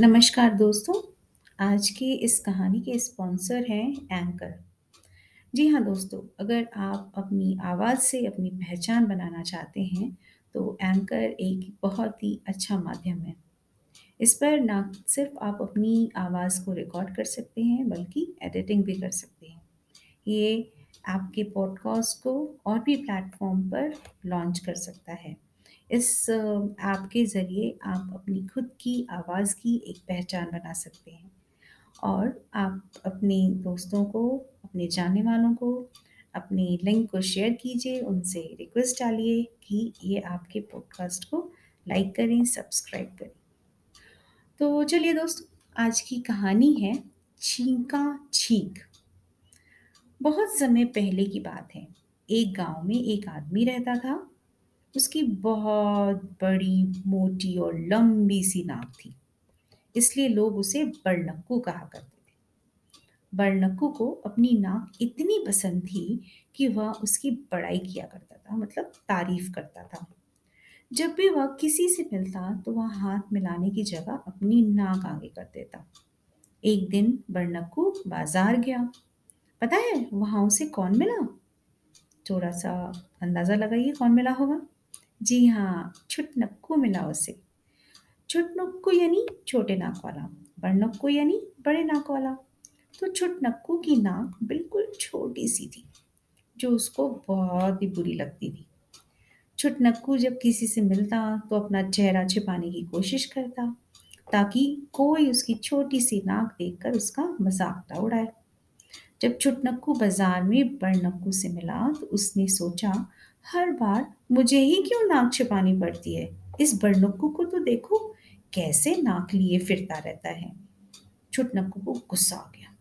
नमस्कार दोस्तों, आज की इस कहानी के स्पॉन्सर हैं एंकर। जी हाँ दोस्तों, अगर आप अपनी आवाज़ से अपनी पहचान बनाना चाहते हैं, तो एंकर एक बहुत ही अच्छा माध्यम है। इस पर ना सिर्फ़ आप अपनी आवाज़ को रिकॉर्ड कर सकते हैं, बल्कि एडिटिंग भी कर सकते हैं। ये आपके पॉडकास्ट को और भी प्लेटफ़ॉर्म पर लॉन्च कर सकता है। इस ऐप के ज़रिए आप अपनी खुद की आवाज़ की एक पहचान बना सकते हैं और आप अपने दोस्तों को, अपने जानने वालों को, अपने लिंक को शेयर कीजिए, उनसे रिक्वेस्ट डालिए कि ये आपके पॉडकास्ट को लाइक करें, सब्सक्राइब करें। तो चलिए दोस्तों, आज की कहानी है छींका छींक। बहुत समय पहले की बात है। एक गाँव में एक आदमी रहता था। उसकी बहुत बड़ी, मोटी और लंबी सी नाक थी। इसलिए लोग उसे बड़नक्कू कहा करते थे। बड़नक्कू को अपनी नाक इतनी पसंद थी कि वह उसकी बड़ाई किया करता था, मतलब तारीफ़ करता था। जब भी वह किसी से मिलता तो वह हाथ मिलाने की जगह अपनी नाक आगे कर देता। एक दिन बड़नक्कू बाज़ार गया। पता है वहाँ उसे कौन मिला? थोड़ा सा अंदाज़ा लगाइए कौन मिला होगा? जी हाँ, छुटनक्कू मिला उसे। छुटनक्कू यानी छोटे नाक वाला, बड़नक्कू यानी बड़े नाक वाला। तो छुटनक्कू की नाक बिल्कुल छोटी सी थी, जो उसको बहुत ही बुरी लगती थी। छुटनक्कू जब किसी से मिलता तो अपना चेहरा छिपाने की कोशिश करता, ताकि कोई उसकी छोटी सी नाक देखकर उसका मज़ाक ना उड़ाए। जब छुटनक्कू बाज़ार में बड़नक्कू से मिला तो उसने सोचा, हर बार मुझे ही क्यों नाक छिपानी पड़ती है? इस बड़नक्कू को तो देखो, कैसे नाक लिए फिरता रहता है। छुटनक्कू को गुस्सा आ गया।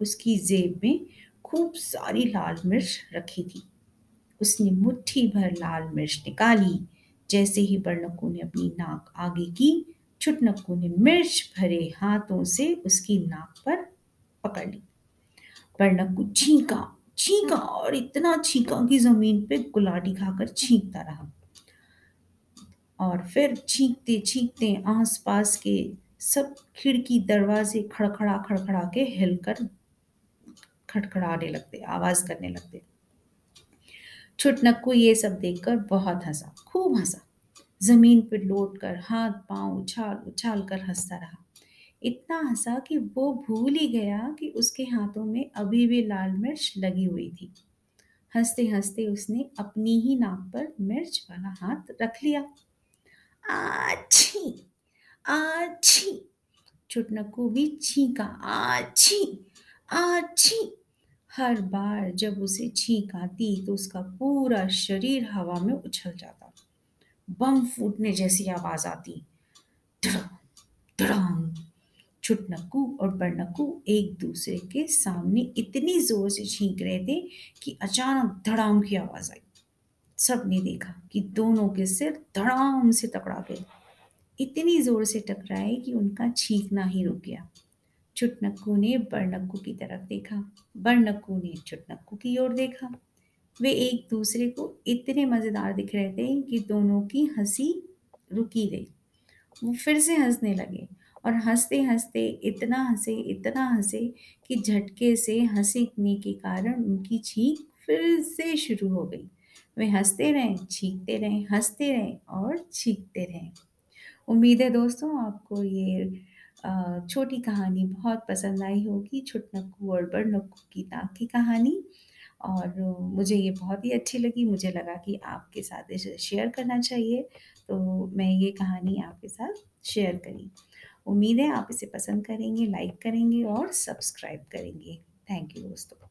उसकी जेब में खूब सारी लाल मिर्च रखी थी। उसने मुट्ठी भर लाल मिर्च निकाली। जैसे ही बड़नक्कू ने अपनी नाक आगे की, छुटनक्कू ने मिर्च भरे हाथों से उसकी नाक पर पकड़ ली। बड़नक्कू छींका छींका और इतना छींका कि ज़मीन पे गुलाटी खाकर छींकता रहा। और फिर छींकते छींकते आसपास के सब खिड़की दरवाजे खड़खड़ा खड़खड़ा के हिलकर खड़खड़ाने लगते, आवाज़ करने लगते। छुटनक्कू ये सब देखकर बहुत हंसा, खूब हंसा। ज़मीन पर लौट कर हाथ, पाँव उछाल उछाल कर हंसता रहा। इतना हंसा कि वो भूल ही गया कि उसके हाथों में अभी भी लाल मिर्च लगी हुई थी। हँसते हँसते उसने अपनी ही नाक पर मिर्च वाला हाथ रख लिया। आछी आछी छुटनक्कू भी छींका। आछी आछी हर बार जब उसे छींक आती तो उसका पूरा शरीर हवा में उछल जाता। बम फूटने जैसी आवाज़ आती। धड़ाम छुटनक्कू और बड़नक्कू एक दूसरे के सामने इतनी ज़ोर से छींक रहे थे कि अचानक धड़ाम की आवाज़ आई। सबने देखा कि दोनों के सिर धड़ाम से टकरा गए। इतनी ज़ोर से टकराए कि उनका छींकना ही रुक गया। छुटनक्कू ने बड़नक्कू की तरफ़ देखा। बड़नक्कू ने छुटनक्कू की ओर देखा। वे एक दूसरे को इतने मज़ेदार दिख रहे थे कि दोनों की हँसी रुकी गई। वो फिर से हंसने लगे। और हँसते हँसते इतना हंसे इतना हंसे कि झटके से हंसने के कारण उनकी छींक फिर से शुरू हो गई। वे हँसते रहें, छींकते रहें, हँसते रहें और छींकते रहें। उम्मीद है दोस्तों, आपको ये छोटी कहानी बहुत पसंद आई होगी छुटनक्कू और बड़नक्कू की नाक की कहानी। और मुझे ये बहुत ही अच्छी लगी, मुझे लगा कि आपके साथ इसे शेयर करना चाहिए। तो मैं ये कहानी आपके साथ शेयर करी। उम्मीद है आप इसे पसंद करेंगे लाइक करेंगे और सब्सक्राइब करेंगे। थैंक यू दोस्तों।